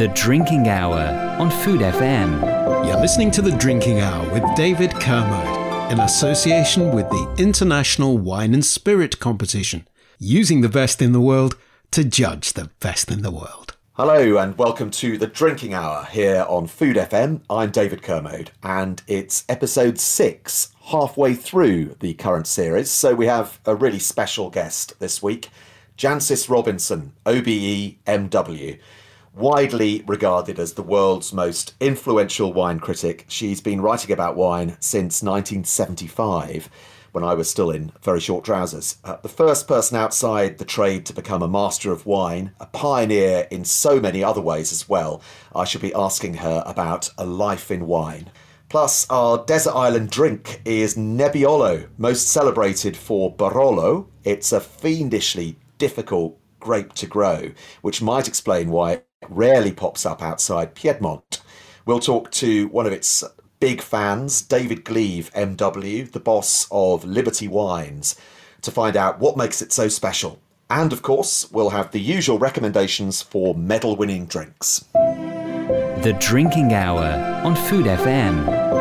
The Drinking Hour on Food FM. You're listening to The Drinking Hour with David Kermode in association with the International Wine and Spirit Competition, using the best in the world to judge the best in the world. Hello and welcome to the Drinking Hour here on Food FM. I'm David Kermode and it's episode six, halfway through the current series. So we have a really special guest this week, Jancis Robinson, OBE MW. Widely regarded as the world's most influential wine critic, she's been writing about wine since 1975 when I was still in very short trousers. Uh, the first person outside the trade to become a master of wine, a pioneer in so many other ways as well. I should be asking her about a life in wine. Plus, our desert island drink is Nebbiolo, most celebrated for Barolo. It's a fiendishly difficult grape to grow, which might explain why rarely pops up outside Piedmont. We'll talk to one of its big fans, David Gleave, MW, the boss of Liberty Wines, to find out what makes it so special. And of course, we'll have the usual recommendations for medal winning drinks. The Drinking Hour on Food FM.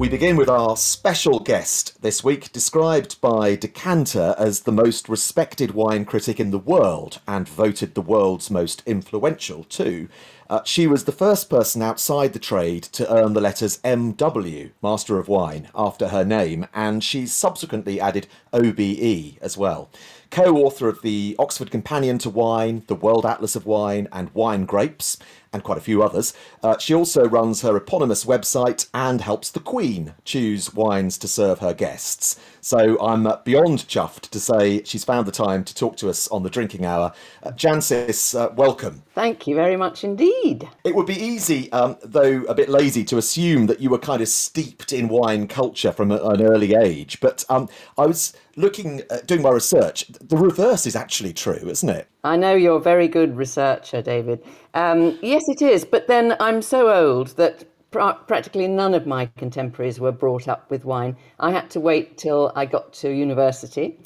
We begin with our special guest this week, described by Decanter as the most respected wine critic in the world and voted the world's most influential too. Uh, she was the first person outside the trade to earn the letters MW, Master of Wine, after her name, and she subsequently added OBE as well co author of the Oxford Companion to Wine, the World Atlas of Wine, and Wine Grapes, and quite a few others. Uh, she also runs her eponymous website and helps the Queen choose wines to serve her guests. So I'm uh, beyond chuffed to say she's found the time to talk to us on the drinking hour. Uh, Jancis, uh, welcome. Thank you very much indeed. It would be easy, um, though a bit lazy, to assume that you were kind of steeped in wine culture from an early age. But um, I was looking, uh, doing my research. The reverse is actually true, isn't it? I know you're a very good researcher, David. Um, yes, it is. But then I'm so old that practically none of my contemporaries were brought up with wine. I had to wait till I got to university.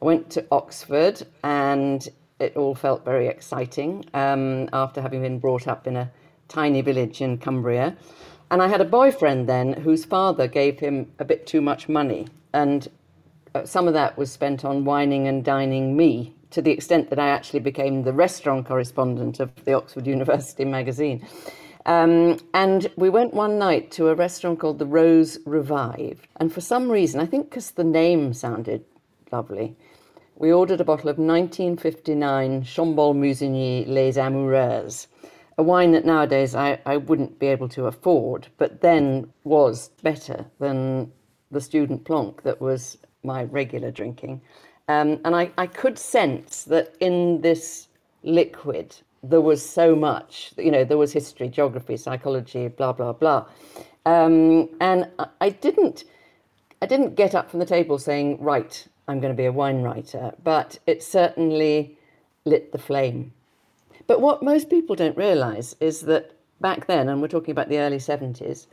I went to Oxford and it all felt very exciting um, after having been brought up in a tiny village in Cumbria. And I had a boyfriend then whose father gave him a bit too much money. And uh, some of that was spent on wining and dining me to the extent that I actually became the restaurant correspondent of the Oxford University magazine. Um, and we went one night to a restaurant called the Rose Revived. And for some reason, I think because the name sounded lovely, we ordered a bottle of 1959 Chambolle Musigny Les Amoureuses, a wine that nowadays I, I wouldn't be able to afford, but then was better than the student plonk that was my regular drinking. Um, and I, I could sense that in this liquid, there was so much, you know, there was history, geography, psychology, blah, blah, blah. Um, and I didn't, I didn't get up from the table saying, right, I'm going to be a wine writer, but it certainly lit the flame. But what most people don't realize is that back then, and we're talking about the early 70s,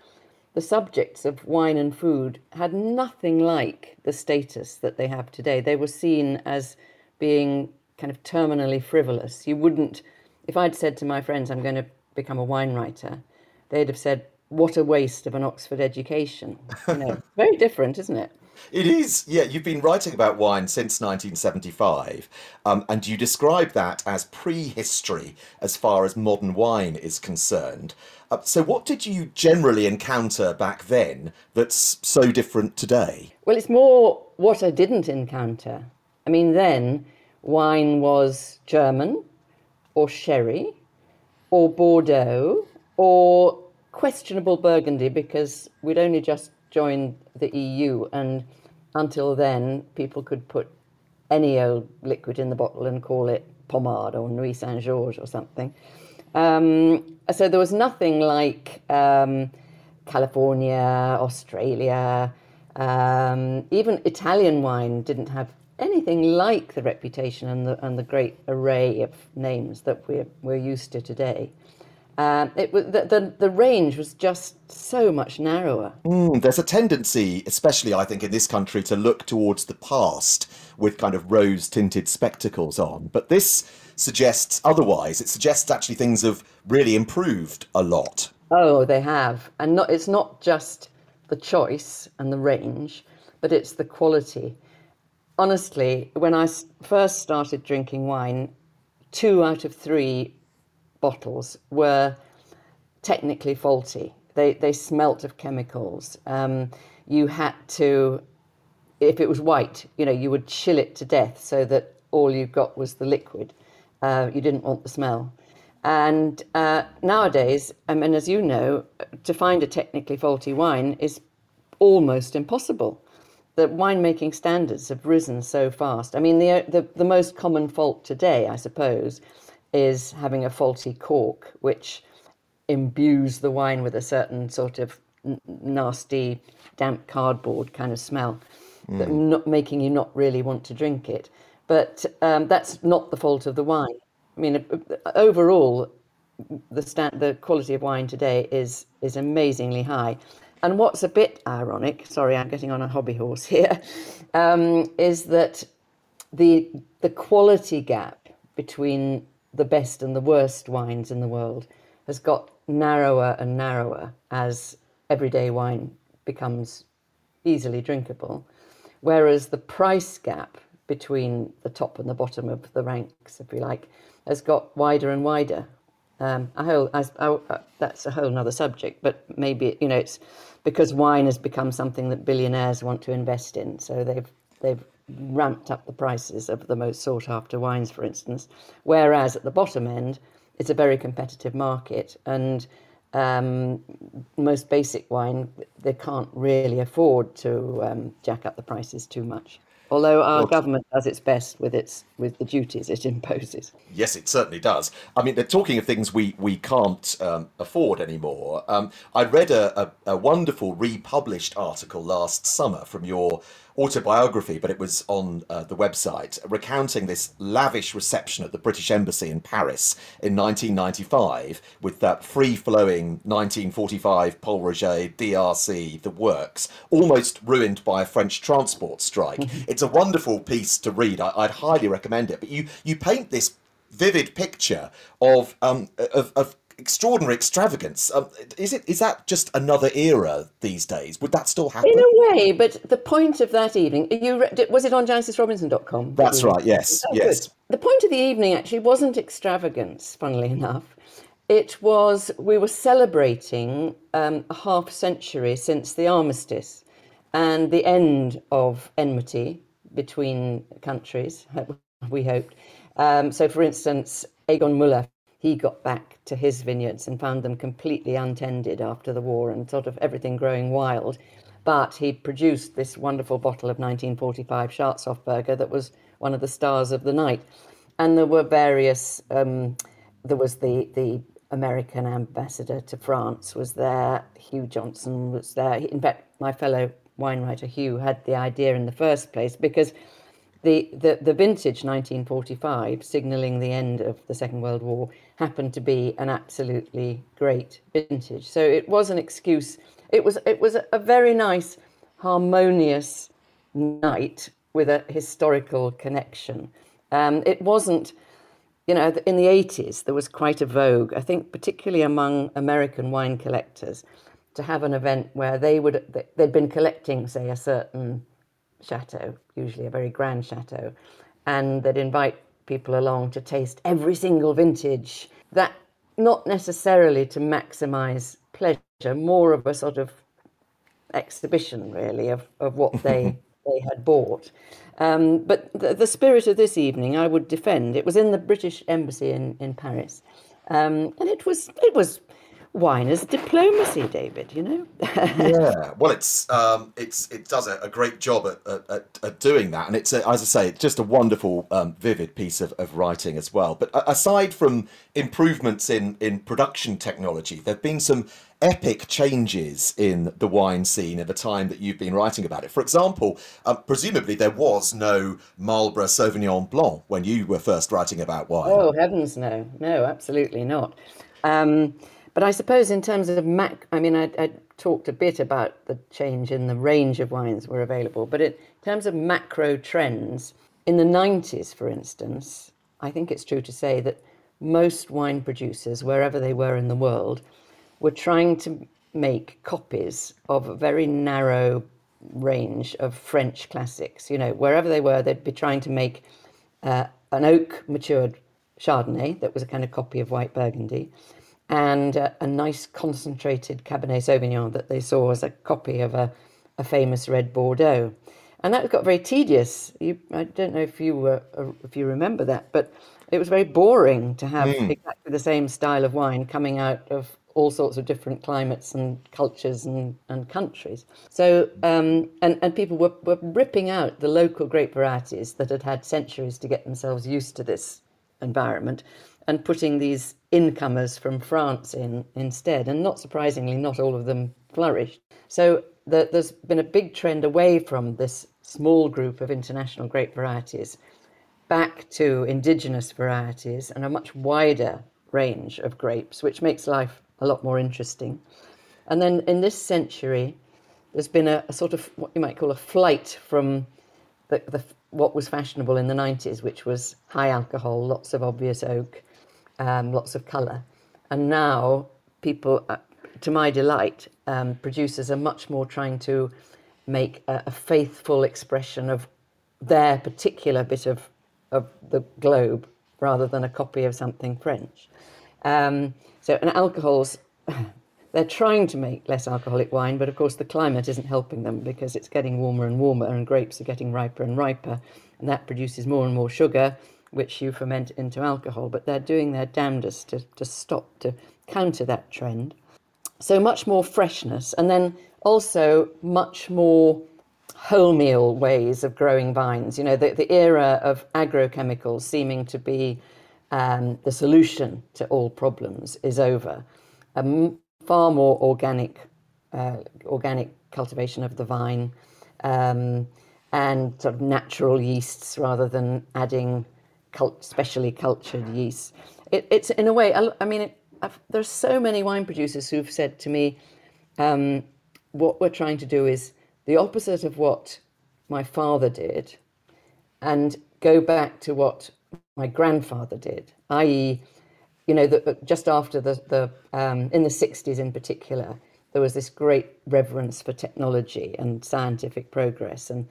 the subjects of wine and food had nothing like the status that they have today. They were seen as being kind of terminally frivolous. You wouldn't if I'd said to my friends, I'm going to become a wine writer, they'd have said, what a waste of an Oxford education. You know, very different, isn't it? It is, yeah. You've been writing about wine since 1975, um, and you describe that as prehistory as far as modern wine is concerned. Uh, so, what did you generally encounter back then that's so different today? Well, it's more what I didn't encounter. I mean, then wine was German, or sherry or Bordeaux or questionable Burgundy because we'd only just joined the EU and until then people could put any old liquid in the bottle and call it Pommard or Nuits Saint Georges or something. Um, so there was nothing like um, California, Australia, um, even Italian wine didn't have anything like the reputation and the, and the great array of names that we're, we're used to today. Um, it was the, the the range was just so much narrower. Mm, there's a tendency, especially I think in this country, to look towards the past with kind of rose-tinted spectacles on. But this suggests otherwise. It suggests actually things have really improved a lot. Oh, they have, and not, it's not just the choice and the range, but it's the quality. Honestly, when I first started drinking wine, two out of three bottles were technically faulty. They, they smelt of chemicals. Um, you had to, if it was white, you know, you would chill it to death so that all you got was the liquid. Uh, you didn't want the smell. And uh, nowadays, I mean, as you know, to find a technically faulty wine is almost impossible. The winemaking standards have risen so fast. I mean, the, the, the most common fault today, I suppose, is having a faulty cork, which imbues the wine with a certain sort of n- nasty, damp cardboard kind of smell, mm. that not making you not really want to drink it. But um, that's not the fault of the wine. I mean, overall, the stand, the quality of wine today is is amazingly high. And what's a bit ironic, sorry, I'm getting on a hobby horse here, um, is that the the quality gap between the best and the worst wines in the world has got narrower and narrower as everyday wine becomes easily drinkable, whereas the price gap between the top and the bottom of the ranks, if you like, has got wider and wider. Um, a whole, I, I, uh, that's a whole other subject, but maybe you know it's because wine has become something that billionaires want to invest in, so they've they've ramped up the prices of the most sought after wines, for instance. Whereas at the bottom end, it's a very competitive market, and um, most basic wine, they can't really afford to um, jack up the prices too much. Although our well, government does its best with its with the duties it imposes. Yes, it certainly does. I mean, they're talking of things we we can't um, afford anymore. Um, I read a, a, a wonderful republished article last summer from your autobiography, but it was on uh, the website, recounting this lavish reception at the British Embassy in Paris in 1995 with that free flowing 1945 Pol Roger, DRC, the works, almost ruined by a French transport strike. it's a wonderful piece to read. I, would highly recommend it. But you, you paint this vivid picture of, um, of, of extraordinary extravagance. Um, is it is that just another era these days? Would that still happen? In a way, but the point of that evening, you was it on JancisRobinson.com? That's right. Yes. Oh, yes. Good. The point of the evening actually wasn't extravagance. Funnily enough, it was we were celebrating um, a half century since the armistice and the end of enmity between countries. We hoped. Um, so, for instance, Egon Muller he got back to his vineyards and found them completely untended after the war and sort of everything growing wild. But he produced this wonderful bottle of 1945 Scharzhofberger that was one of the stars of the night. And there were various, um, there was the, the American ambassador to France was there, Hugh Johnson was there. In fact, my fellow wine writer Hugh had the idea in the first place because the, the, the vintage 1945, signalling the end of the Second World War, happened to be an absolutely great vintage. So it was an excuse. It was it was a very nice, harmonious night with a historical connection. Um, it wasn't, you know, in the 80s there was quite a vogue. I think particularly among American wine collectors, to have an event where they would they'd been collecting, say, a certain chateau, usually a very grand chateau, and they'd invite people along to taste every single vintage. That not necessarily to maximize pleasure, more of a sort of exhibition, really, of, of what they they had bought. Um, but the, the, spirit of this evening, I would defend. It was in the British Embassy in in Paris, um, and it was it was wine is diplomacy, David. You know. yeah, well, it's um, it's it does a, a great job at, at, at, doing that, and it's a, as I say, it's just a wonderful, um, vivid piece of, of writing as well. But aside from improvements in in production technology, there've been some epic changes in the wine scene at the time that you've been writing about it. For example, um, presumably there was no Marlborough Sauvignon Blanc when you were first writing about wine. Oh heavens, no, no, absolutely not. Um, But I suppose in terms of mac, I mean, I, I talked a bit about the change in the range of wines were available, but in terms of macro trends, in the 90s, for instance, I think it's true to say that most wine producers, wherever they were in the world, were trying to make copies of a very narrow range of French classics. You know, wherever they were, they'd be trying to make uh, an oak matured Chardonnay that was a kind of copy of White Burgundy, and uh, a nice concentrated Cabernet Sauvignon that they saw as a copy of a, a famous red Bordeaux. And that got very tedious. You, I don't know if you were, if you remember that, but it was very boring to have mm. exactly the same style of wine coming out of all sorts of different climates and cultures and, and countries. So, um, and, and people were, were ripping out the local grape varieties that had had centuries to get themselves used to this environment and putting these incomers from France in instead. And not surprisingly, not all of them flourished. So the, there's been a big trend away from this small group of international grape varieties back to indigenous varieties and a much wider range of grapes, which makes life a lot more interesting. And then in this century, there's been a, a sort of what you might call a flight from the, the, what was fashionable in the 90s, which was high alcohol, lots of obvious oak, um, lots of colour. And now people, uh, to my delight, um, producers are much more trying to make a, a, faithful expression of their particular bit of, of the globe rather than a copy of something French. Um, so, and alcohols, they're trying to make less alcoholic wine, but of course the climate isn't helping them because it's getting warmer and warmer and grapes are getting riper and riper, and that produces more and more sugar, which you ferment into alcohol. But they're doing their damnedest to, to stop, to counter that trend. So much more freshness, and then also much more wholemeal ways of growing vines. You know, the, the era of agrochemicals seeming to be um, the solution to all problems is over. A m- far more organic, uh, organic cultivation of the vine, um, and sort of natural yeasts rather than adding cult- specially cultured yeasts. It, it's in a way. I, I mean, it, there's so many wine producers who've said to me, um, "What we're trying to do is the opposite of what my father did, and go back to what my grandfather did, i.e., you know, the, just after the, the um, in the 60s in particular, there was this great reverence for technology and scientific progress, and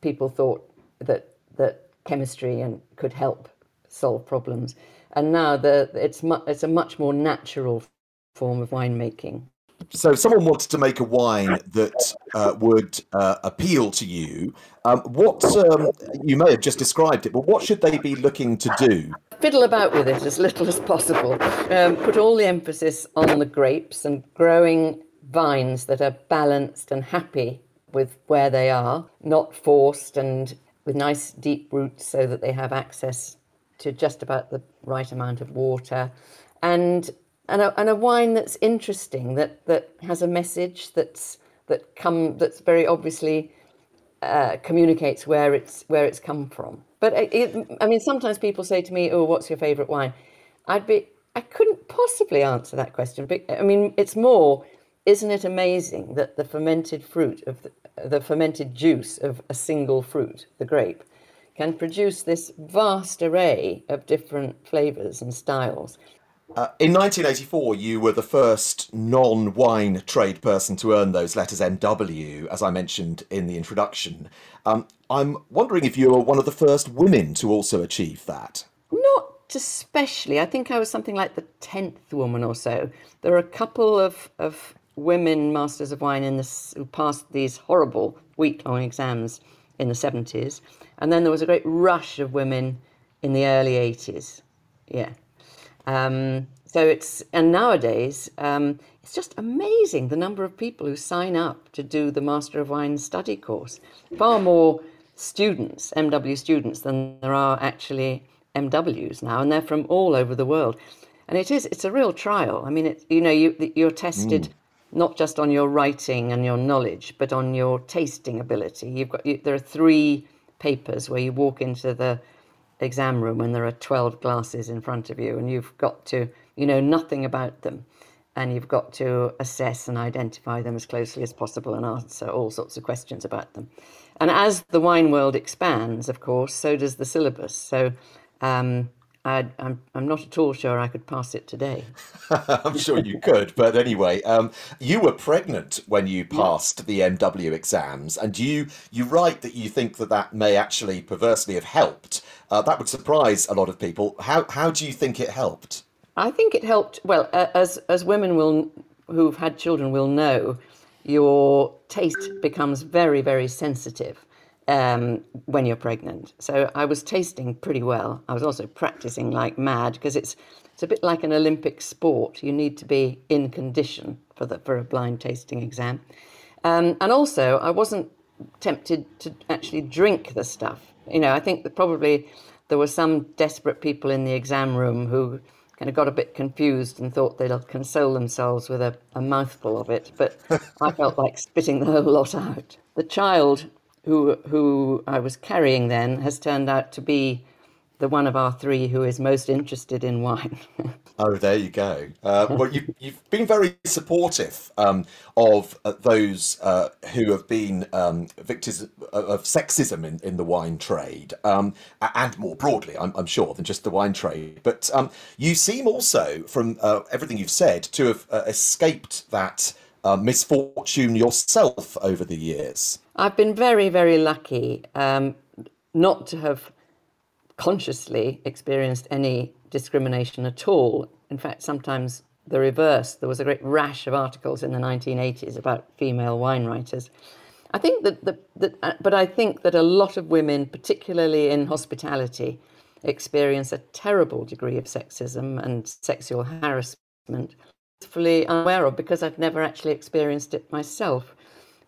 people thought that that chemistry and could help solve problems. And now the it's mu- it's a much more natural form of winemaking so if someone wanted to make a wine that uh, would uh, appeal to you, um, what um, you may have just described it, but what should they be looking to do? Fiddle about with it as little as possible. Um, put all the emphasis on the grapes and growing vines that are balanced and happy with where they are, not forced and with nice deep roots so that they have access to just about the right amount of water. And and a, and a wine that's interesting, that that has a message that's that come that's very obviously uh, communicates where it's where it's come from. But it, I mean, sometimes people say to me, "Oh, what's your favourite wine?" I'd be I couldn't possibly answer that question. But I mean, it's more, isn't it amazing that the fermented fruit of the, the fermented juice of a single fruit, the grape, can produce this vast array of different flavours and styles uh, in 1984, you were the first non wine trade person to earn those letters MW, as I mentioned in the introduction. Um, I'm wondering if you were one of the first women to also achieve that. Not especially. I think I was something like the 10th woman or so. There are a couple of, of women masters of wine in this, who passed these horrible week long exams in the 70s. And then there was a great rush of women in the early 80s. Yeah. Um, so it's and nowadays um, it's just amazing the number of people who sign up to do the Master of Wine study course. Far more students, MW students, than there are actually MWs now, and they're from all over the world. And it is it's a real trial. I mean, it, you know, you you're tested. Mm. Not just on your writing and your knowledge, but on your tasting ability. You've got you, there are three papers where you walk into the exam room and there are 12 glasses in front of you and you've got to, you know nothing about them. and you've got to assess and identify them as closely as possible and answer all sorts of questions about them. And as the wine world expands, of course, so does the syllabus. So um, I, I'm, I'm not at all sure I could pass it today. I'm sure you could, but anyway, um, you were pregnant when you passed the MW exams, and you you write that you think that that may actually perversely have helped. Uh, that would surprise a lot of people. How how do you think it helped? I think it helped. Well, uh, as as women will who've had children will know, your taste becomes very very sensitive um, when you're pregnant. So I was tasting pretty well. I was also practicing like mad because it's it's a bit like an Olympic sport. You need to be in condition for the for a blind tasting exam, um, and also I wasn't tempted to actually drink the stuff. You know, I think that probably there were some desperate people in the exam room who kind of got a bit confused and thought they'd console themselves with a, a mouthful of it, but I felt like spitting the whole lot out. The child who who I was carrying then has turned out to be the one of our three who is most interested in wine. oh, there you go. Uh, well, you've, you've been very supportive um, of uh, those uh, who have been um, victims of sexism in, in the wine trade, um, and more broadly, I'm, I'm, sure, than just the wine trade. But um, you seem also, from uh, everything you've said, to have uh, escaped that uh, misfortune yourself over the years. I've been very, very lucky um, not to have consciously experienced any discrimination at all. In fact, sometimes the reverse. There was a great rash of articles in the 1980s about female wine writers. I think that, the, that uh, but I think that a lot of women, particularly in hospitality, experience a terrible degree of sexism and sexual harassment fully unaware of because I've never actually experienced it myself.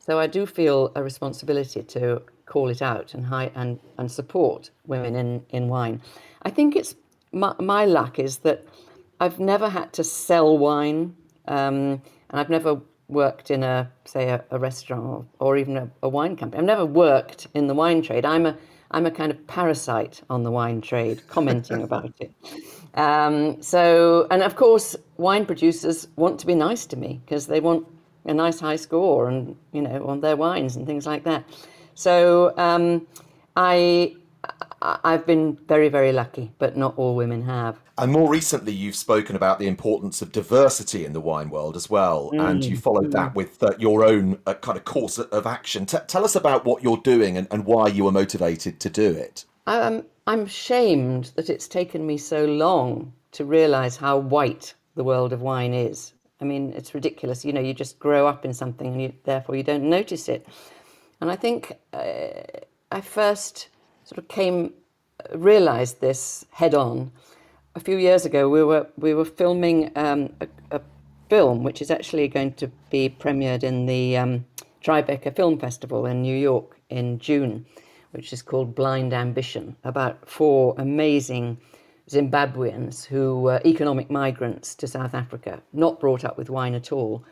So I do feel a responsibility to call it out and high, and, and support women in, in wine. I think it's my, my luck is that I've never had to sell wine, um, and I've never worked in a say a, a restaurant or, or even a, a, wine company. I've never worked in the wine trade. I'm a I'm a kind of parasite on the wine trade, commenting about it. Um, so, and of course, wine producers want to be nice to me because they want a nice high score and you know on their wines and things like that. So um, I I've been very very lucky, but not all women have. And more recently, you've spoken about the importance of diversity in the wine world as well, mm. and you followed mm. that with uh, your own uh, kind of course of action. T- tell us about what you're doing and, and why you were motivated to do it. Um, I'm shamed that it's taken me so long to realize how white the world of wine is. I mean, it's ridiculous. You know, you just grow up in something and you, therefore you don't notice it. And I think uh, I first sort of came, realized this head on a few years ago. We were, we were filming um, a, a, film which is actually going to be premiered in the um, Tribeca Film Festival in New York in June which is called Blind Ambition, about four amazing Zimbabweans who were economic migrants to South Africa, not brought up with wine at all,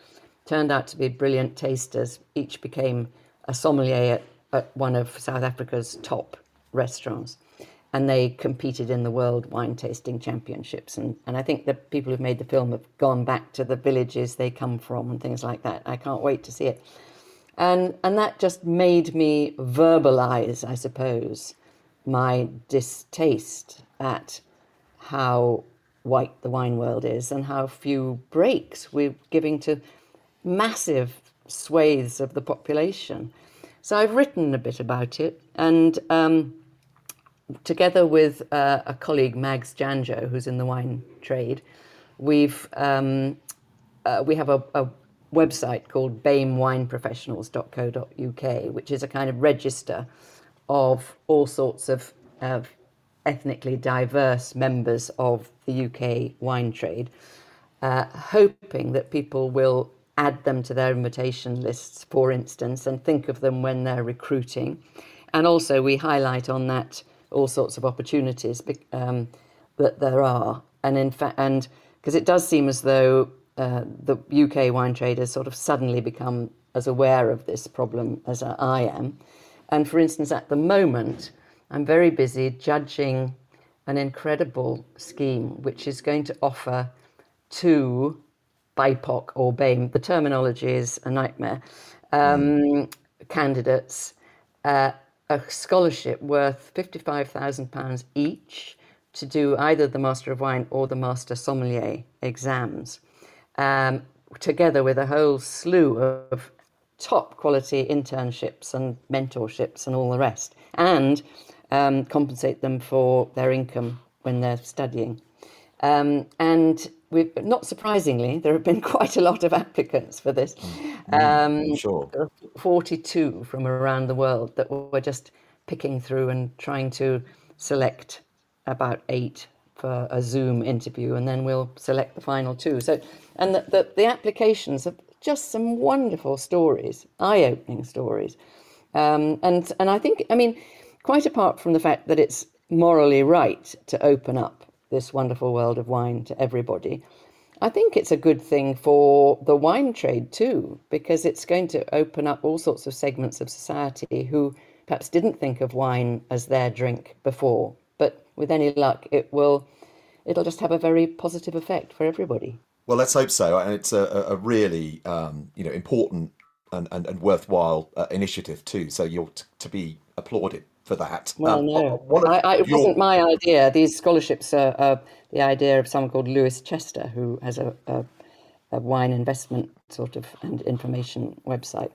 turned out to be brilliant tasters. Each became a sommelier at, at one of South Africa's top restaurants. And they competed in the World Wine Tasting Championships. And, and I think the people who've made the film have gone back to the villages they come from and things like that. I can't wait to see it. And, and that just made me verbalize, I suppose, my distaste at how white the wine world is and how few breaks we're giving to massive swathes of the population. So I've written a bit about it, and um, together with uh, a colleague, Mags Janjo, who's in the wine trade, we've um, uh, we have a, a website called bamewineprofessionals.co.uk, which is a kind of register of all sorts of, of ethnically diverse members of the UK wine trade, uh, hoping that people will add them to their invitation lists, for instance, and think of them when they're recruiting. And also, we highlight on that all sorts of opportunities um, that there are. And in fact, and because it does seem as though uh, the UK wine trade has sort of suddenly become as aware of this problem as I am. And for instance, at the moment, I'm very busy judging an incredible scheme which is going to offer to BIPOC or BAME. The terminology is a nightmare. Um, candidates uh, a scholarship worth £55,000 each to do either the Master of Wine or the Master Sommelier exams, um, together with a whole slew of top quality internships and mentorships and all the rest, and um, compensate them for their income when they're studying. Um, and we've, not surprisingly, there have been quite a lot of applicants for this. Mm, um, sure. 42 from around the world that we're just picking through and trying to select about eight for a Zoom interview, and then we'll select the final two. So, and the, the, the applications are just some wonderful stories, eye-opening stories, um, and and I think, I mean, quite apart from the fact that it's morally right to open up this wonderful world of wine to everybody. I think it's a good thing for the wine trade too, because it's going to open up all sorts of segments of society who perhaps didn't think of wine as their drink before. But with any luck, it will it'll just have a very positive effect for everybody. Well, let's hope so. And it's a, a really um, you know important and, and, and worthwhile uh, initiative too. So you're t- to be applauded for that. Well, um, no, I, I, it your... wasn't my idea. These scholarships are, are, the idea of someone called Lewis Chester, who has a, a, a wine investment sort of and information website.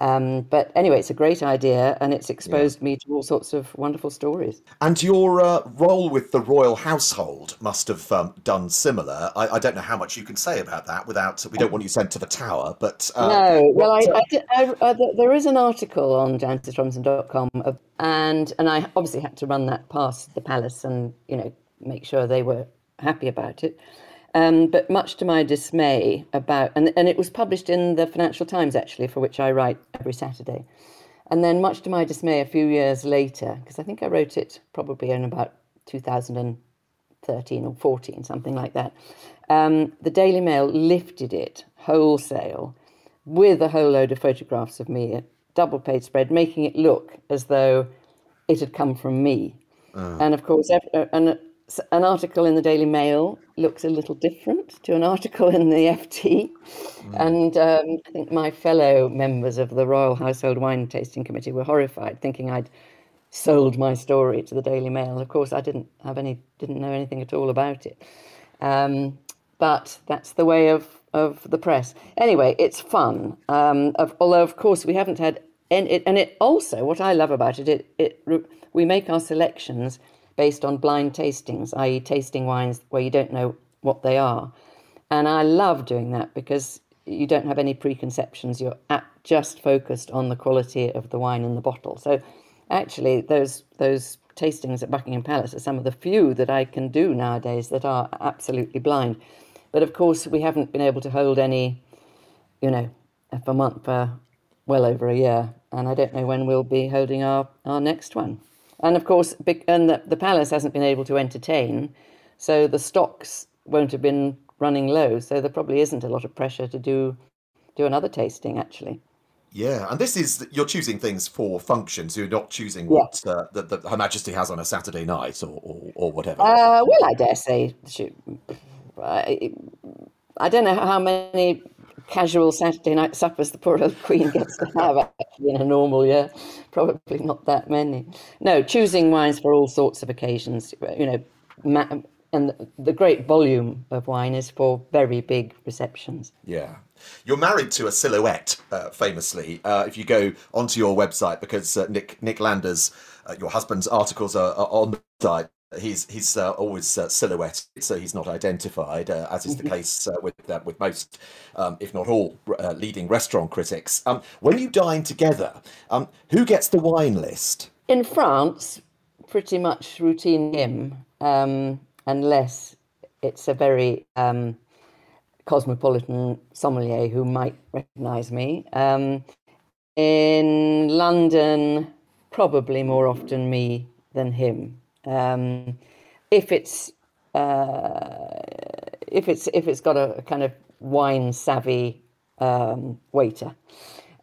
Um, but anyway, it's a great idea, and it's exposed yeah. me to all sorts of wonderful stories. And your uh, role with the royal household must have um, done similar. I, I, don't know how much you can say about that without. We don't want you sent to the tower, but uh, no. Well, I, uh, I, there is an article on jancisrobinson.com, and and I obviously had to run that past the palace and you know make sure they were happy about it. Um, but much to my dismay, about and, and it was published in the Financial Times actually, for which I write every Saturday. And then, much to my dismay, a few years later, because I think I wrote it probably in about 2013 or 14, something like that, um, the Daily Mail lifted it wholesale with a whole load of photographs of me, a double page spread, making it look as though it had come from me. Uh. And of course, and an article in the Daily Mail looks a little different to an article in the FT. Mm. And um, I think my fellow members of the Royal Household Wine Tasting Committee were horrified, thinking I'd sold my story to the Daily Mail. Of course, I didn't have any, didn't know anything at all about it. Um, but that's the way of, of the press. Anyway, it's fun. Um, of, although, of course, we haven't had any, and it also, what I love about it, it, it we make our selections based on blind tastings, i.e., tasting wines where you don't know what they are. And I love doing that because you don't have any preconceptions. You're just focused on the quality of the wine in the bottle. So, actually, those those tastings at Buckingham Palace are some of the few that I can do nowadays that are absolutely blind. But of course, we haven't been able to hold any, you know, for a month for well over a year, and I don't know when we'll be holding our, our next one. And of course, and the, the palace hasn't been able to entertain, so the stocks won't have been running low. So there probably isn't a lot of pressure to do do another tasting actually. Yeah, and this is you're choosing things for functions. You're not choosing what uh, that, that Her Majesty has on a Saturday night or or, or whatever. Uh, well, I dare say. She, I, I don't know how many casual Saturday night suppers the poor old Queen gets to have actually in a normal year. Probably not that many. No, choosing wines for all sorts of occasions. You know, ma- and the great volume of wine is for very big receptions. Yeah. You're married to a silhouette, uh, famously. Uh, if you go onto your website, because uh, Nick Nick Landers, uh, your husband's articles are, are on the site he's he's uh, always uh, silhouetted, so he's not identified, uh, as is the mm-hmm. case uh, with uh, with most, um, if not all, uh, leading restaurant critics. Um, when you dine together, um, who gets the wine list? In France, pretty much routine him, um, unless it's a very um, cosmopolitan sommelier who might recognise me. Um, in London, probably more often me than him. Um, if it's uh, if it's if it's got a, kind of wine savvy um, waiter.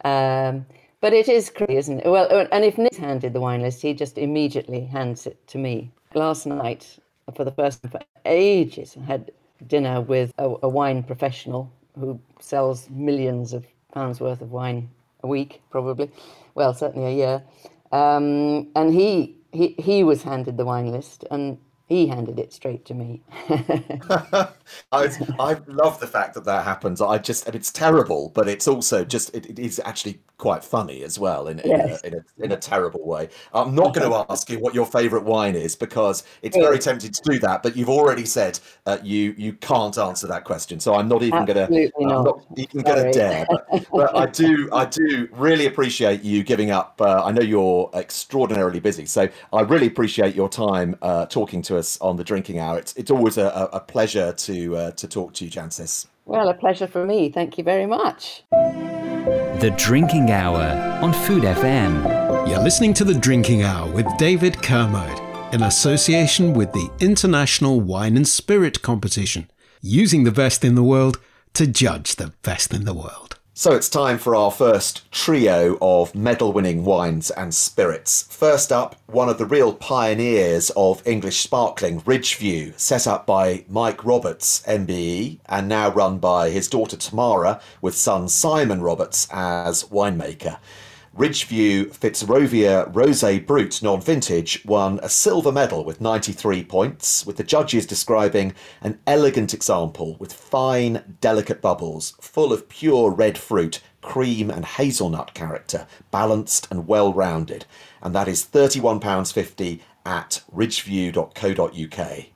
Um, but it is crazy, isn't it? Well, and if Nick handed the wine list, he just immediately hands it to me. Last night, for the first time for ages, I had dinner with a, a wine professional who sells millions of pounds worth of wine a week, probably. Well, certainly a year. Um, and he, he he was handed the wine list, and he handed it straight to me. I, I love the fact that that happens. I just, and it's terrible, but it's also just, it, it is actually quite funny as well in, in, Yes. a, in, a, in a terrible way. I'm not going to ask you what your favourite wine is because it's very tempting to do that, but you've already said uh, you you can't answer that question. So I'm not even going to, Absolutely I'm not. not even going to dare. But, but I do, I do really appreciate you giving up. Uh, I know you're extraordinarily busy, so I really appreciate your time uh, talking to us on the drinking hour. It's it's always a, a a pleasure to uh, to talk to you, Jancis. Well, a pleasure for me. Thank you very much. The Drinking Hour on Food FM. You're listening to The Drinking Hour with David Kermode in association with the International Wine and Spirit Competition, using the best in the world to judge the best in the world. So it's time for our first trio of medal winning wines and spirits. First up, one of the real pioneers of English sparkling, Ridgeview, set up by Mike Roberts, MBE, and now run by his daughter Tamara with son Simon Roberts as winemaker. Ridgeview Fitzrovia Rosé Brut non vintage won a silver medal with 93 points, with the judges describing an elegant example with fine, delicate bubbles, full of pure red fruit, cream, and hazelnut character, balanced and well rounded. And that is £31.50 at ridgeview.co.uk.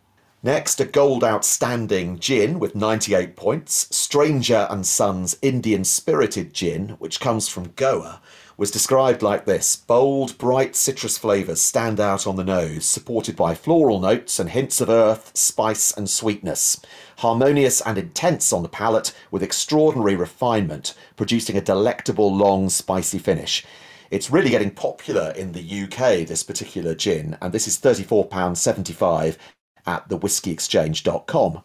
Next, a gold outstanding gin with 98 points, Stranger and Sons Indian Spirited Gin, which comes from Goa, was described like this bold, bright citrus flavours stand out on the nose, supported by floral notes and hints of earth, spice, and sweetness. Harmonious and intense on the palate, with extraordinary refinement, producing a delectable, long, spicy finish. It's really getting popular in the UK, this particular gin, and this is £34.75 at thewhiskyexchange.com.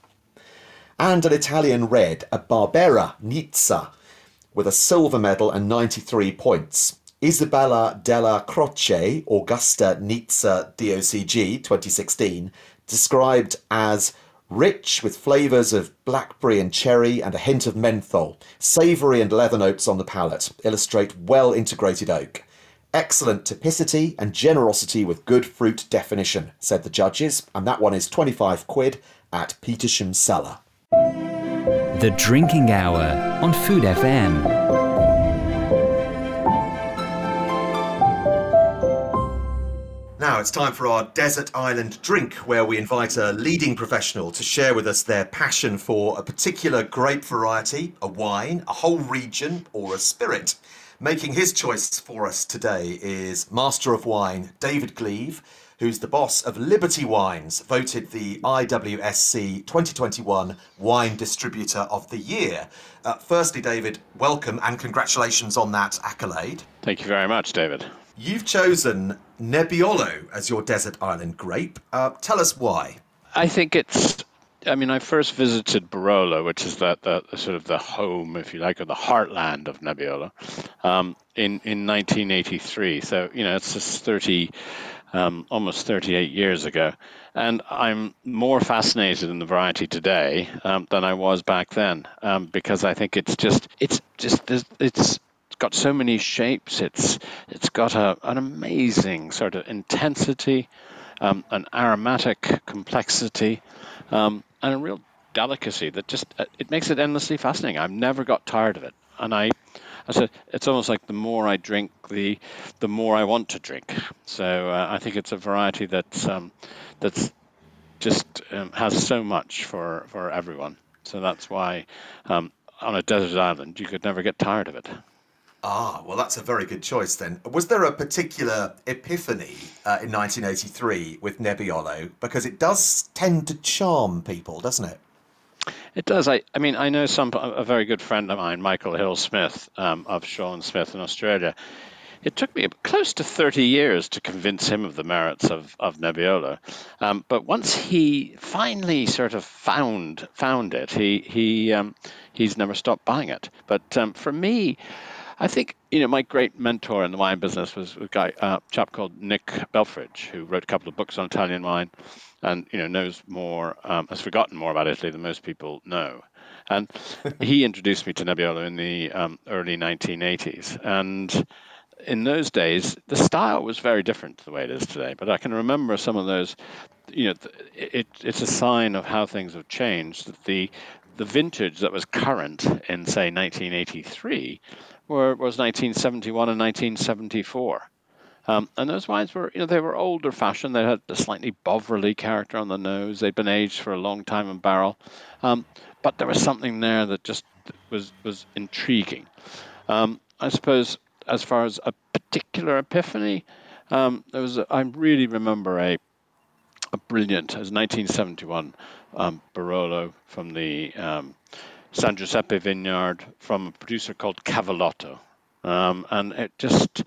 And an Italian red, a Barbera Nizza, with a silver medal and 93 points. Isabella della Croce, Augusta Nizza DOCG 2016, described as rich with flavours of blackberry and cherry and a hint of menthol, savoury and leather notes on the palate, illustrate well integrated oak. Excellent typicity and generosity with good fruit definition, said the judges, and that one is 25 quid at Petersham Cellar. The Drinking Hour on Food FM. Now it's time for our Desert Island drink, where we invite a leading professional to share with us their passion for a particular grape variety, a wine, a whole region, or a spirit. Making his choice for us today is Master of Wine David Gleave, who's the boss of Liberty Wines, voted the IWSC 2021 Wine Distributor of the Year. Uh, firstly, David, welcome and congratulations on that accolade. Thank you very much, David. You've chosen Nebbiolo as your desert island grape. Uh, tell us why. I think it's. I mean, I first visited Barolo, which is the, the, the sort of the home, if you like, or the heartland of Nebbiolo, um, in in 1983. So you know, it's just 30, um, almost 38 years ago, and I'm more fascinated in the variety today um, than I was back then, um, because I think it's just it's just, it's it's got so many shapes. It's it's got a, an amazing sort of intensity, um, an aromatic complexity, um, and a real delicacy that just uh, it makes it endlessly fascinating. I've never got tired of it, and I. I said it's almost like the more I drink, the the more I want to drink. So uh, I think it's a variety that's um, that's just um, has so much for, for everyone. So that's why um, on a desert island you could never get tired of it. Ah, well, that's a very good choice then. Was there a particular epiphany uh, in 1983 with Nebbiolo? Because it does tend to charm people, doesn't it? It does. I, I mean, I know some a very good friend of mine, Michael Hill Smith um, of Sean Smith in Australia. It took me close to 30 years to convince him of the merits of, of Nebbiolo. Um, but once he finally sort of found found it, he he um, he's never stopped buying it. But um, for me, I think you know my great mentor in the wine business was a guy, uh, chap called Nick Belfrage, who wrote a couple of books on Italian wine, and you know knows more, um, has forgotten more about Italy than most people know. And he introduced me to Nebbiolo in the um, early 1980s. And in those days, the style was very different to the way it is today. But I can remember some of those. You know, it, it's a sign of how things have changed. That the the vintage that was current in say 1983 were, was 1971 and 1974. Um, and those wines were, you know, they were older fashioned. They had a slightly Bovrily character on the nose. They'd been aged for a long time in barrel, um, but there was something there that just was was intriguing. Um, I suppose as far as a particular epiphany, um, there was a, I really remember a a brilliant, it was 1971 um, Barolo from the um, San Giuseppe vineyard from a producer called Cavallotto, and it just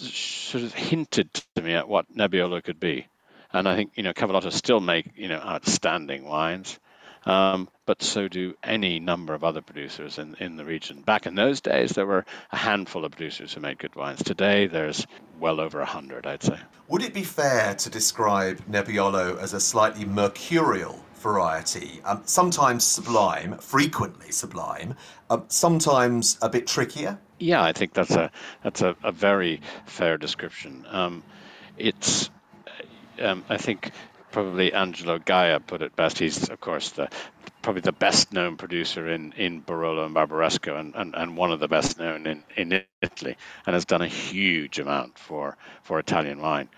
sort of hinted to me at what Nebbiolo could be. And I think you know Cavallotto still make you know outstanding wines, um, but so do any number of other producers in in the region. Back in those days, there were a handful of producers who made good wines. Today, there's well over a hundred, I'd say. Would it be fair to describe Nebbiolo as a slightly mercurial variety, um, sometimes sublime, frequently sublime, sometimes a bit trickier? Yeah, I think that's a that's a, a very fair description. Um, it's, um, I think, probably Angelo Gaja put it best. He's, of course, the probably the best known producer in, in Barolo and Barbaresco and, and, and one of the best known in, in Italy and has done a huge amount for, for Italian wine.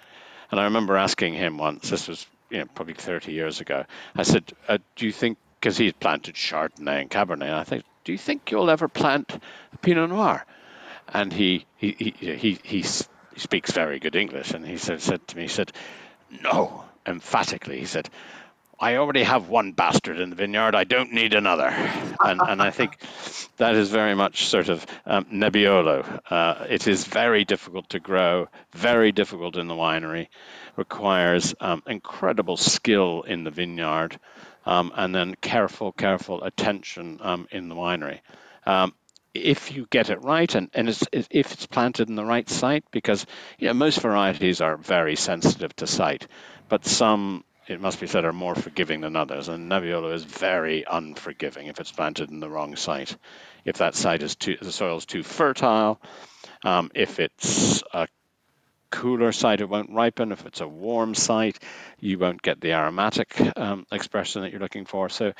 And I remember asking him once, this was you know, probably 30 years ago, I said, uh, Do you think, because he had planted Chardonnay and Cabernet, and I think, Do you think you'll ever plant Pinot Noir? and he he he he, he speaks very good English, and he said said to me, he said, "No," emphatically. He said, "I already have one bastard in the vineyard. I don't need another." and and I think that is very much sort of um, Nebbiolo. Uh, it is very difficult to grow, very difficult in the winery, requires um, incredible skill in the vineyard. Um, and then careful, careful attention um, in the winery. Um, if you get it right and, and it's, if it's planted in the right site, because you know most varieties are very sensitive to site, but some it must be said are more forgiving than others, and Nebbiolo is very unforgiving if it's planted in the wrong site. If that site is too the soil is too fertile, um, if it's a cooler site, it won't ripen. If it's a warm site, you won't get the aromatic um, expression that you're looking for. So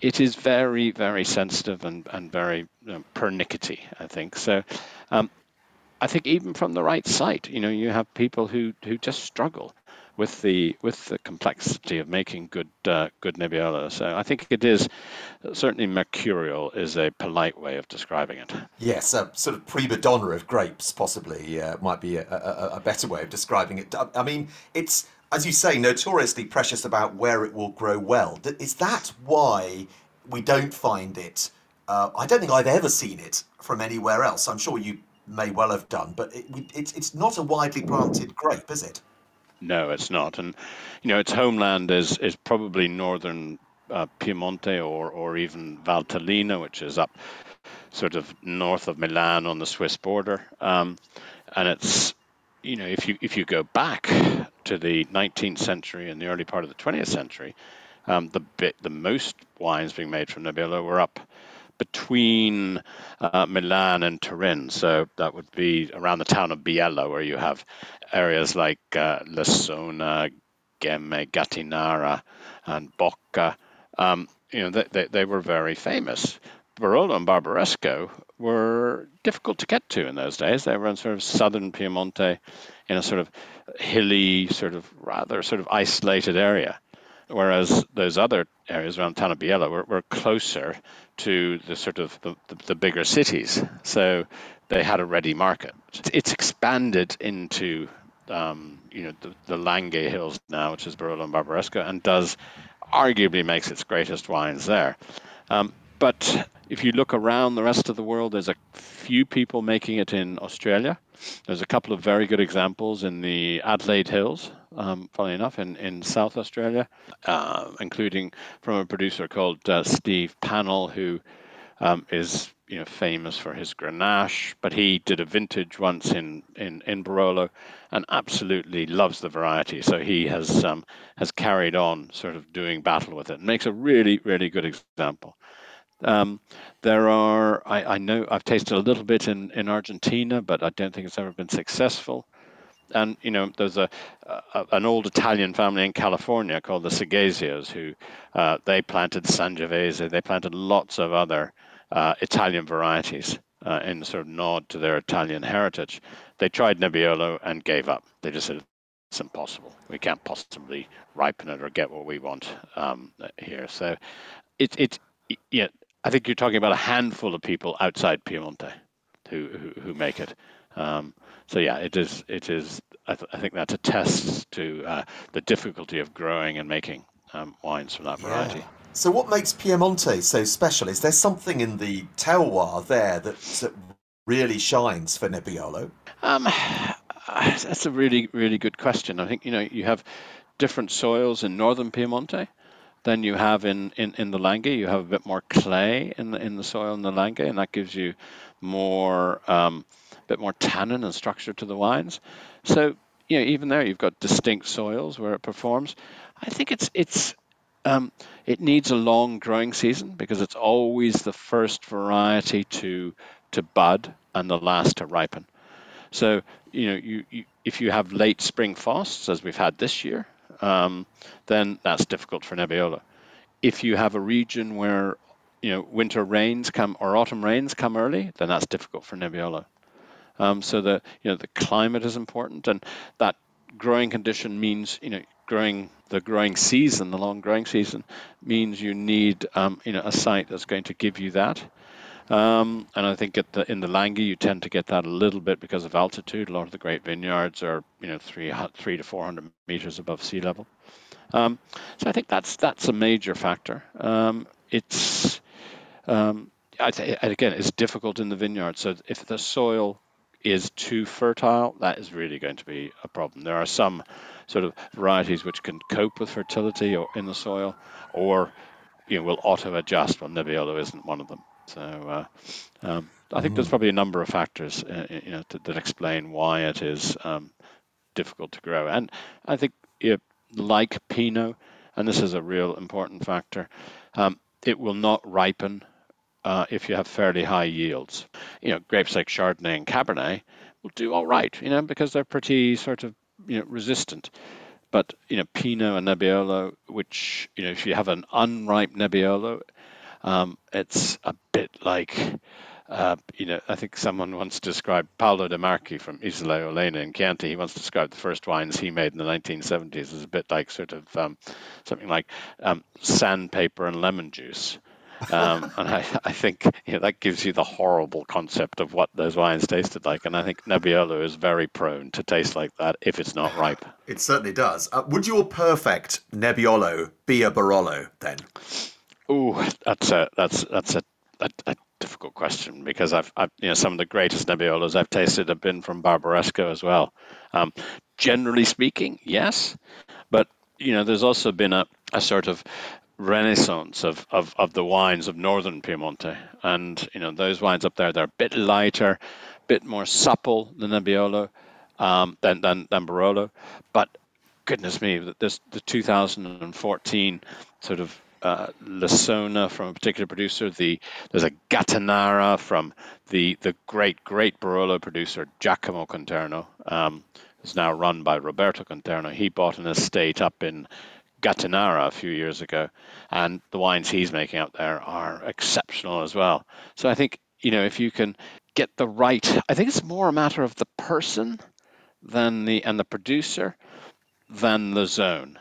it is very, very sensitive and, and very you know, pernickety, I think. So um, I think even from the right site, you know, you have people who, who just struggle with the with the complexity of making good uh, good Nebbiolo. So I think it is certainly mercurial is a polite way of describing it. Yes, a sort of prima donna of grapes possibly uh, might be a, a, a, better way of describing it. I mean, it's as you say, notoriously precious about where it will grow well. Is that why we don't find it? Uh, I don't think I've ever seen it from anywhere else. I'm sure you may well have done, but it, it's it's not a widely planted grape, is it? No, it's not. And you know, its homeland is is probably northern uh, Piemonte or or even Valtellina, which is up sort of north of Milan on the Swiss border. Um, and it's you know, if you if you go back to the 19th century and the early part of the 20th century, um, the bit the most wines being made from Nebbiolo were up between uh, Milan and Turin. So that would be around the town of Biella, where you have areas like uh, Lessona, Ghemme, Gattinara, and Boca. Um, you know, they, they, they, were very famous. Barolo and Barbaresco were difficult to get to in those days. They were in sort of southern Piemonte, in a sort of hilly, sort of rather sort of isolated area whereas those other areas around Biella were, were closer to the sort of the, the, the, bigger cities, so they had a ready market. It's expanded into um, you know the, the Langhe Hills now, which is Barolo and Barbaresco, and does arguably makes its greatest wines there. Um, but if you look around the rest of the world, there's a few people making it in Australia. There's a couple of very good examples in the Adelaide Hills, um, funnily enough, in, in South Australia, uh, including from a producer called uh, Steve Pannell, who um, is you know famous for his Grenache, but he did a vintage once in, in, in Barolo and absolutely loves the variety. So he has um, has carried on sort of doing battle with it and makes a really, really good example. Um, there are, I, I, know I've tasted a little bit in, in Argentina, but I don't think it's ever been successful. And, you know, there's a, a an old Italian family in California called the Seghesios who uh, they planted Sangiovese, they planted lots of other uh, Italian varieties uh, in sort of nod to their Italian heritage. They tried Nebbiolo and gave up. They just said, it's impossible. We can't possibly ripen it or get what we want um, here. So it, it, yeah, I think you're talking about a handful of people outside Piemonte who who, who make it. Um, so yeah, it is it is. I, th- I think that attests to uh, the difficulty of growing and making um, wines from that variety. Yeah. So what makes Piemonte so special? Is there something in the terroir there that, that really shines for Nebbiolo? Um, that's a really really good question. I think you know you have different soils in northern Piemonte than you have in, in, in the Langhe. You have a bit more clay in the in the soil in the Langhe, and that gives you more um, bit more tannin and structure to the wines. So you know, even there, you've got distinct soils where it performs. I think it's it's um, it needs a long growing season because it's always the first variety to to bud and the last to ripen. So you know, you, you if you have late spring frosts as we've had this year, um, then that's difficult for Nebbiolo. If you have a region where you know winter rains come or autumn rains come early, then that's difficult for Nebbiolo. Um, so the you know the climate is important, and that growing condition means you know growing the growing season, the long growing season, means you need um, you know a site that's going to give you that. Um, and I think the, in the Langhe you tend to get that a little bit because of altitude. A lot of the great vineyards are you know three three to four hundred meters above sea level. Um, so I think that's that's a major factor. Um, it's um, th- again it's difficult in the vineyard. So if the soil is too fertile, that is really going to be a problem. There are some sort of varieties which can cope with fertility or in the soil, or you know will auto adjust. Well, Nebbiolo isn't one of them. So uh, um, I think there's mm. probably a number of factors uh, you know that, that, explain why it is um, difficult to grow. And I think you know, like Pinot, and this is a real important factor, um, it will not ripen uh, if you have fairly high yields. You know, grapes like Chardonnay and Cabernet will do all right, you know, because they're pretty sort of you know resistant. But you know, Pinot and Nebbiolo, which you know, if you have an unripe Nebbiolo, um, it's a bit like, uh, you know, I think someone once described Paolo De Marchi from Isola Olena in Chianti. He once described the first wines he made in the 1970s as a bit like sort of um, something like um, sandpaper and lemon juice. Um, and I, I think you know, that gives you the horrible concept of what those wines tasted like. And I think Nebbiolo is very prone to taste like that if it's not ripe. It certainly does. Uh, would your perfect Nebbiolo be a Barolo then? Oh, that's a that's that's a, a, a, difficult question because I've, I've you know some of the greatest Nebbiolos I've tasted have been from Barbaresco as well. Um, generally speaking, yes, but you know there's also been a, a sort of renaissance of, of, of the wines of northern Piemonte, and you know those wines up there they're a bit lighter, a bit more supple than Nebbiolo, um, than, than than Barolo, but goodness me, this the 2014 sort of uh, Lessona from a particular producer. The there's a Gattinara from the the great great Barolo producer Giacomo Conterno. Um, is now run by Roberto Conterno. He bought an estate up in Gattinara a few years ago, and the wines he's making out there are exceptional as well. So I think you know if you can get the right, I think it's more a matter of the person than the and the producer than the zone.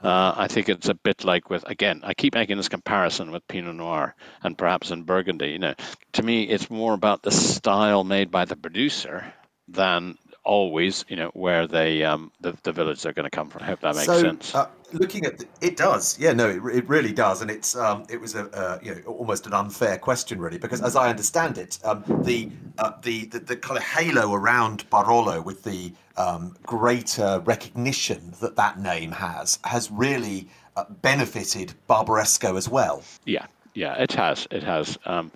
Uh, I think it's a bit like with again. I keep making this comparison with Pinot Noir and perhaps in Burgundy. You know, to me, it's more about the style made by the producer than always, you know, where they um, the, the village they're going to come from. I hope that makes so, sense. Uh, looking at the, it does, yeah, no, it, it really does, and it's um, it was a uh, you know almost an unfair question really because as I understand it, um, the, uh, the, the the kind of halo around Barolo with the um, greater recognition that that name has has really uh, benefited Barbaresco as well. Yeah, yeah, it has, it has. Um,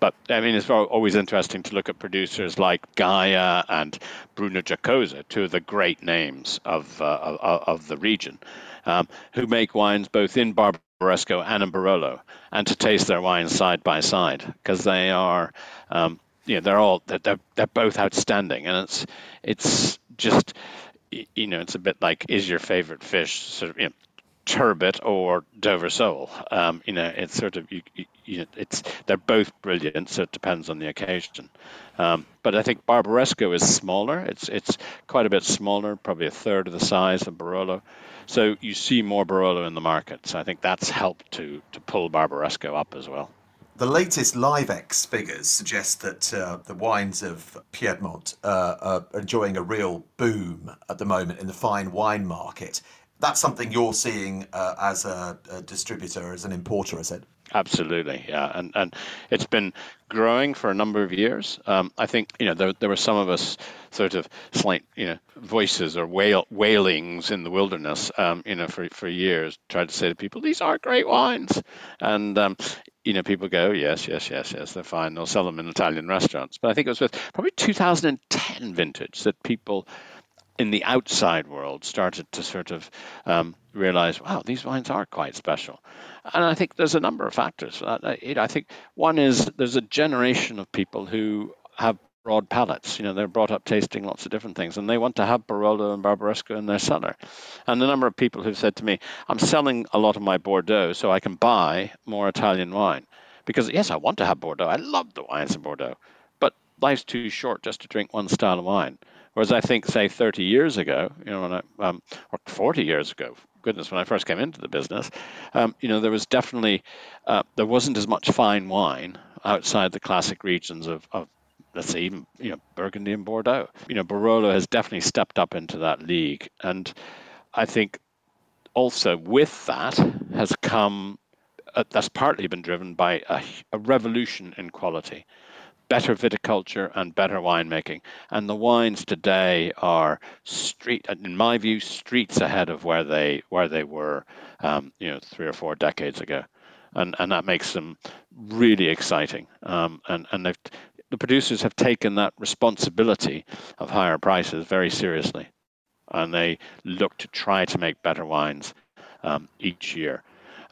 but I mean, it's always interesting to look at producers like Gaja and Bruno Giacosa, two of the great names of uh, of, of, the region, um, who make wines both in Barbaresco and in Barolo, and to taste their wines side by side because they are, um, you know, they're all they're, they're both outstanding, and it's it's just you know it's a bit like is your favorite fish sort of you know, turbot or Dover sole. Um, you know, it's sort of you, you, it's they're both brilliant, so it depends on the occasion. Um, but I think Barbaresco is smaller. It's it's quite a bit smaller, probably a third of the size of Barolo. So you see more Barolo in the market. So I think that's helped to to pull Barbaresco up as well. The latest Liv-ex figures suggest that uh, the wines of Piedmont uh, are enjoying a real boom at the moment in the fine wine market that's something you're seeing uh, as a, a, distributor, as an importer, is it? Absolutely, yeah, and and it's been growing for a number of years. Um, I think you know there there were some of us sort of slight you know voices or wail, wailings in the wilderness, um, you know, for for years, tried to say to people, these are great wines, and um, you know, people go, yes, yes, yes, yes, they're fine. They'll sell them in Italian restaurants. But I think it was with probably 2010 vintage that people in the outside world started to sort of um, realize, wow, these wines are quite special. And I think there's a number of factors. I think one is there's a generation of people who have broad palates. You know, they're brought up tasting lots of different things, and they want to have Barolo and Barbaresco in their cellar. And the number of people who've said to me, "I'm selling a lot of my Bordeaux so I can buy more Italian wine," because yes, I want to have Bordeaux. I love the wines of Bordeaux, but life's too short just to drink one style of wine. Whereas I think, say, 30 years ago, you know, I, um, or 40 years ago, goodness, when I first came into the business, um, you know, there was definitely, uh, there wasn't as much fine wine outside the classic regions of, of let's say even you know Burgundy and Bordeaux. You know Barolo has definitely stepped up into that league, and I think also with that has come uh, that's partly been driven by a, a, revolution in quality better viticulture and better winemaking. And the wines today are street, in my view, streets ahead of where they where they were, um, you know, three or four decades ago, and and that makes them really exciting. Um, and and they've the producers have taken that responsibility of higher prices very seriously, and they look to try to make better wines um, each year.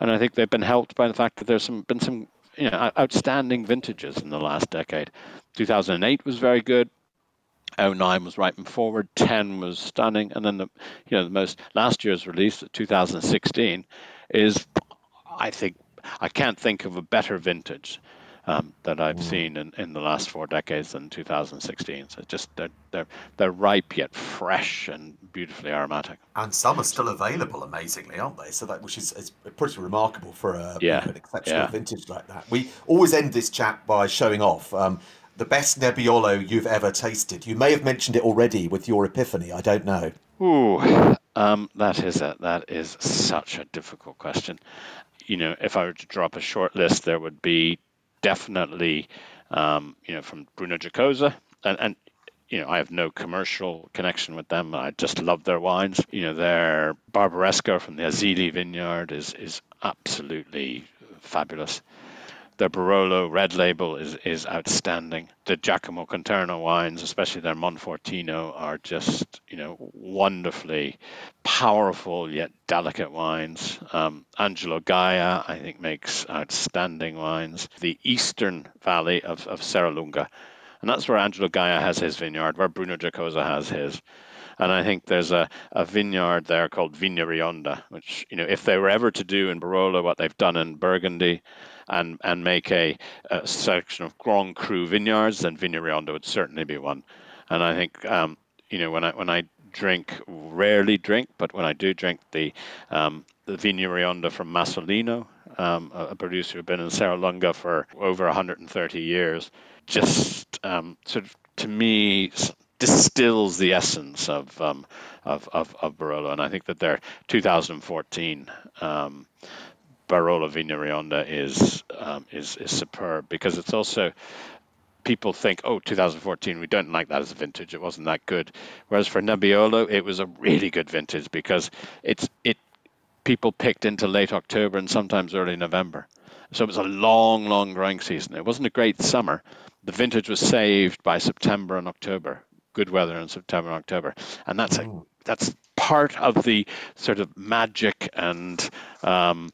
And I think they've been helped by the fact that there's some been some you know, outstanding vintages in the last decade. 2008 was very good. 09 was right and forward. 10 was stunning, and then the you know the most last year's release, 2016, is I think I can't think of a better vintage um, that I've mm. seen in, in the last four decades than 2016. So just they're, they're they're ripe yet fresh and beautifully aromatic. And some are still available, amazingly, aren't they? So that which is, is pretty remarkable for a, yeah. an exceptional yeah. vintage like that. We always end this chat by showing off. Um, the best Nebbiolo you've ever tasted. You may have mentioned it already with your epiphany. I don't know. Ooh, um, that is a that is such a difficult question. You know, if I were to drop a short list, there would be definitely, um, you know, from Bruno Giacosa, and, and you know, I have no commercial connection with them. I just love their wines. You know, their Barbaresco from the Asili vineyard is is absolutely fabulous. Their Barolo red label is, is outstanding. The Giacomo Conterno wines, especially their Monfortino, are just you know wonderfully powerful yet delicate wines. Um, Angelo Gaja, I think, makes outstanding wines. The eastern valley of, of Serralunga, and that's where Angelo Gaja has his vineyard, where Bruno Giacosa has his. And I think there's a, a vineyard there called Vigna Rionda, which, you know, if they were ever to do in Barolo what they've done in Burgundy, and and make a, a selection of Grand Cru vineyards, then Vigna Rionda would certainly be one. And I think um, you know when I when I drink, rarely drink, but when I do drink the um, the from Massolino, um, a, a, producer who's been in Serralunga for over 130 years, just um, sort of to me distills the essence of um, of, of, of Barolo, and I think that their 2014 um, Barolo Vigna Rionda is um, is is superb because it's also people think, oh, 2014, we don't like that as a vintage. It wasn't that good. Whereas for Nebbiolo, it was a really good vintage because it's it people picked into late October and sometimes early November. So it was a long, long growing season. It wasn't a great summer. The vintage was saved by September and October. Good weather in September and October, and that's a that's part of the sort of magic and um,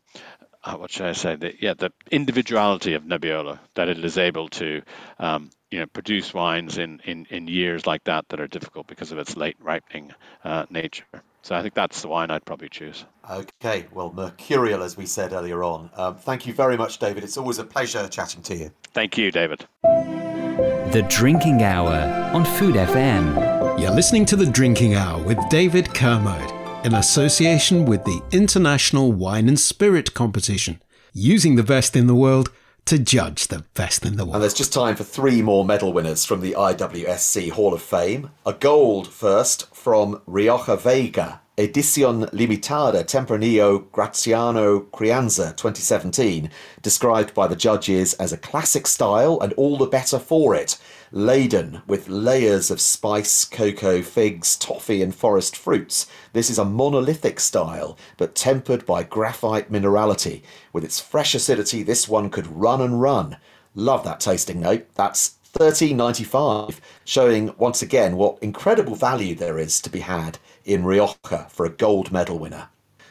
uh, what should I say? The, yeah, the individuality of Nebbiolo that it is able to, um, you know, produce wines in, in, in years like that that are difficult because of its late ripening uh, nature. So I think that's the wine I'd probably choose. Okay, well, mercurial, as we said earlier on. Um, thank you very much, David. It's always a pleasure chatting to you. Thank you, David. The Drinking Hour on Food FM. You're listening to The Drinking Hour with David Kermode in association with the International Wine and Spirit Competition, using the best in the world to judge the best in the world. And there's just time for three more medal winners from the IWSC Hall of Fame. A gold first from Rioja Vega, Edición Limitada Tempranillo Graciano Crianza 2017, described by the judges as a classic style and all the better for it laden with layers of spice, cocoa, figs, toffee, and forest fruits. This is a monolithic style, but tempered by graphite minerality. With its fresh acidity, this one could run and run. Love that tasting note. That's 13.95, showing once again what incredible value there is to be had in Rioja for a gold medal winner.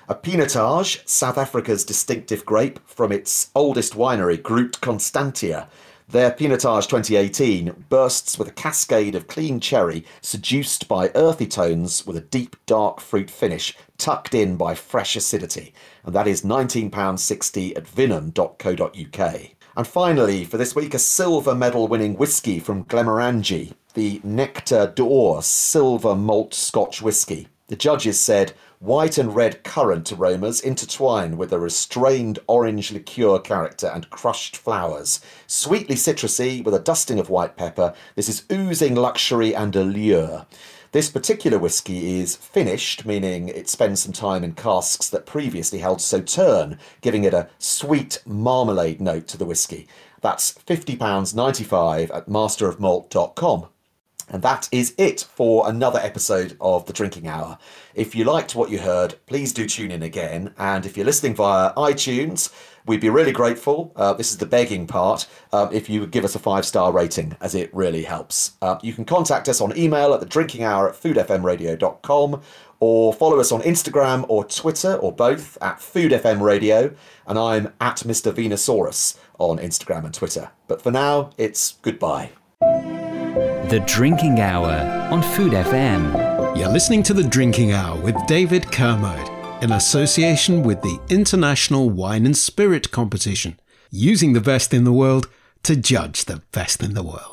A Pinotage, South Africa's distinctive grape from its oldest winery, Groot Constantia, their Pinotage 2018 bursts with a cascade of clean cherry, seduced by earthy tones with a deep dark fruit finish, tucked in by fresh acidity. And that is £19.60 at vinum.co.uk. And finally, for this week, a silver medal winning whisky from Glenmorangie, the Nectar d'Or Silver Malt Scotch Whisky. The judges said, White and red currant aromas intertwine with a restrained orange liqueur character and crushed flowers. Sweetly citrusy with a dusting of white pepper, this is oozing luxury and allure. This particular whisky is finished, meaning it spends some time in casks that previously held sauterne, giving it a sweet marmalade note to the whisky. That's £50.95 at masterofmalt.com. And that is it for another episode of The Drinking Hour. If you liked what you heard, please do tune in again. And if you're listening via iTunes, we'd be really grateful. Uh, this is the begging part. Um, if you would give us a five star rating, as it really helps. Uh, you can contact us on email at the drinking hour at foodfmradio.com or follow us on Instagram or Twitter or both at foodfmradio. And I'm at Mr. Venusaurus on Instagram and Twitter. But for now, it's goodbye. The Drinking Hour on Food FM. You're listening to The Drinking Hour with David Kermode in association with the International Wine and Spirit Competition, using the best in the world to judge the best in the world.